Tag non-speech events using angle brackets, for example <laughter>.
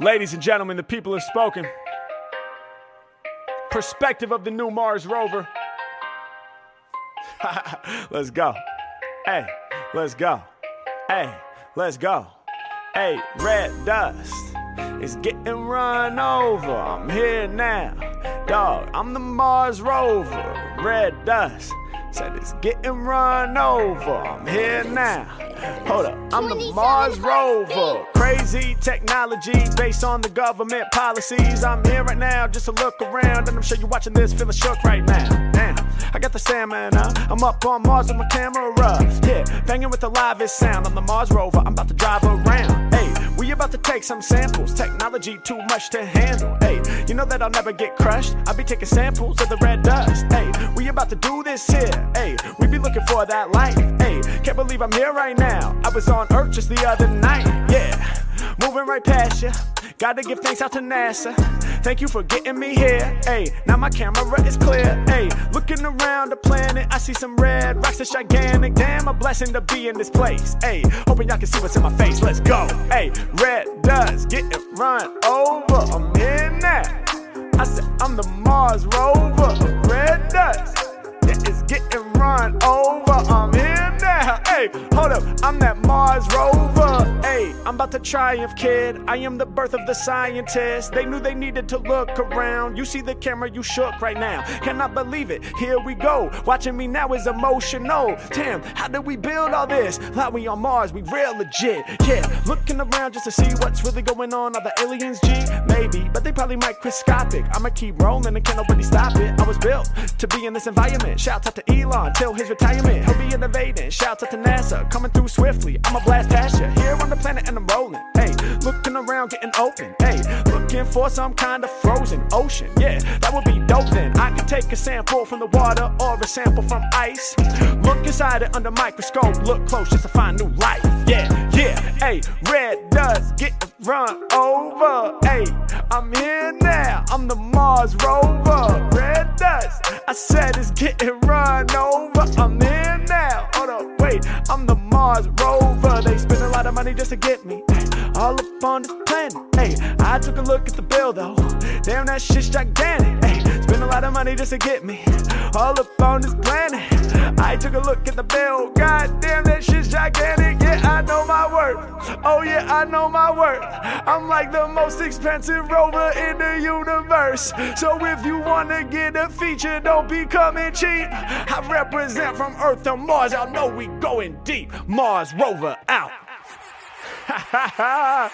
Ladies and gentlemen, the people have spoken. Perspective of the new Mars rover. <laughs> let's go. Hey, let's go. Hey, let's go. Hey, red dust is getting run over. I'm here now. Dog, I'm the Mars rover. Red dust said it's getting run over. I'm here now. Hold up, I'm the Mars rover. Crazy technology based on the government policies. I'm here right now just to look around, and I'm sure you're watching this feeling shook right now. Damn, I got the stamina. I'm up on Mars with my camera. Yeah, banging with the livest sound. I'm the Mars rover. I'm about to drive around. Hey, we about to take some samples. Technology too much to handle. Hey, you know that I'll never get crushed. I'll be taking samples of the red dust. Hey, about to do this here. Hey, we be looking for that life. Hey, can't believe I'm here right now. I was on Earth just the other night. Yeah. Moving right past you. Gotta give thanks out to NASA. Thank you for getting me here. Hey, now my camera is clear. Hey, looking around the planet, I see some red rocks that's gigantic. Damn, a blessing to be in this place. Hey, hoping y'all can see what's in my face. Let's go. Hey, red does get it run over. I'm in that. I said I'm the Mars rover. Red does. Hey, hold up. I'm that Mars rover. I'm about to triumph, kid. I am the birth of the scientist. They knew they needed to look around. You see the camera, you shook right now. Cannot believe it. Here we go. Watching me now is emotional. Damn, how did we build all this? Like we on Mars, we real legit. Yeah, looking around just to see what's really going on. Are the aliens G? Maybe, but they probably microscopic. I'ma keep rolling and can't nobody stop it. I was built to be in this environment. Shout out to Elon till his retirement. He'll be innovating. Shout out to NASA coming through swiftly. I'ma blast past you here and I'm rolling. Hey, looking around, getting open. Hey, looking for some kind of frozen ocean. Yeah, that would be dope then. I could take a sample from the water or a sample from ice. Look inside it under microscope. Look close just to find new life. Yeah, yeah. Hey, red does get run over. Hey, I'm here now. I'm the Mars rover. Red dust. I said it's getting run over. I'm here now. On, wait. I'm the Mars rover. They spend a lot of money just to get me. Hey, all up on this planet. Hey, I took a look at the bill though. Damn, that shit's gigantic. Hey, spend a lot of money just to get me. All up on this planet. I took a look at the bill. God damn, that shit's gigantic. Yeah, I know my worth. Oh yeah, I know my worth. I'm like the most expensive rover in the universe. So if you wanna get a feature, don't be coming cheap. I represent from Earth to Mars. I know we going deep. Mars rover out. <laughs>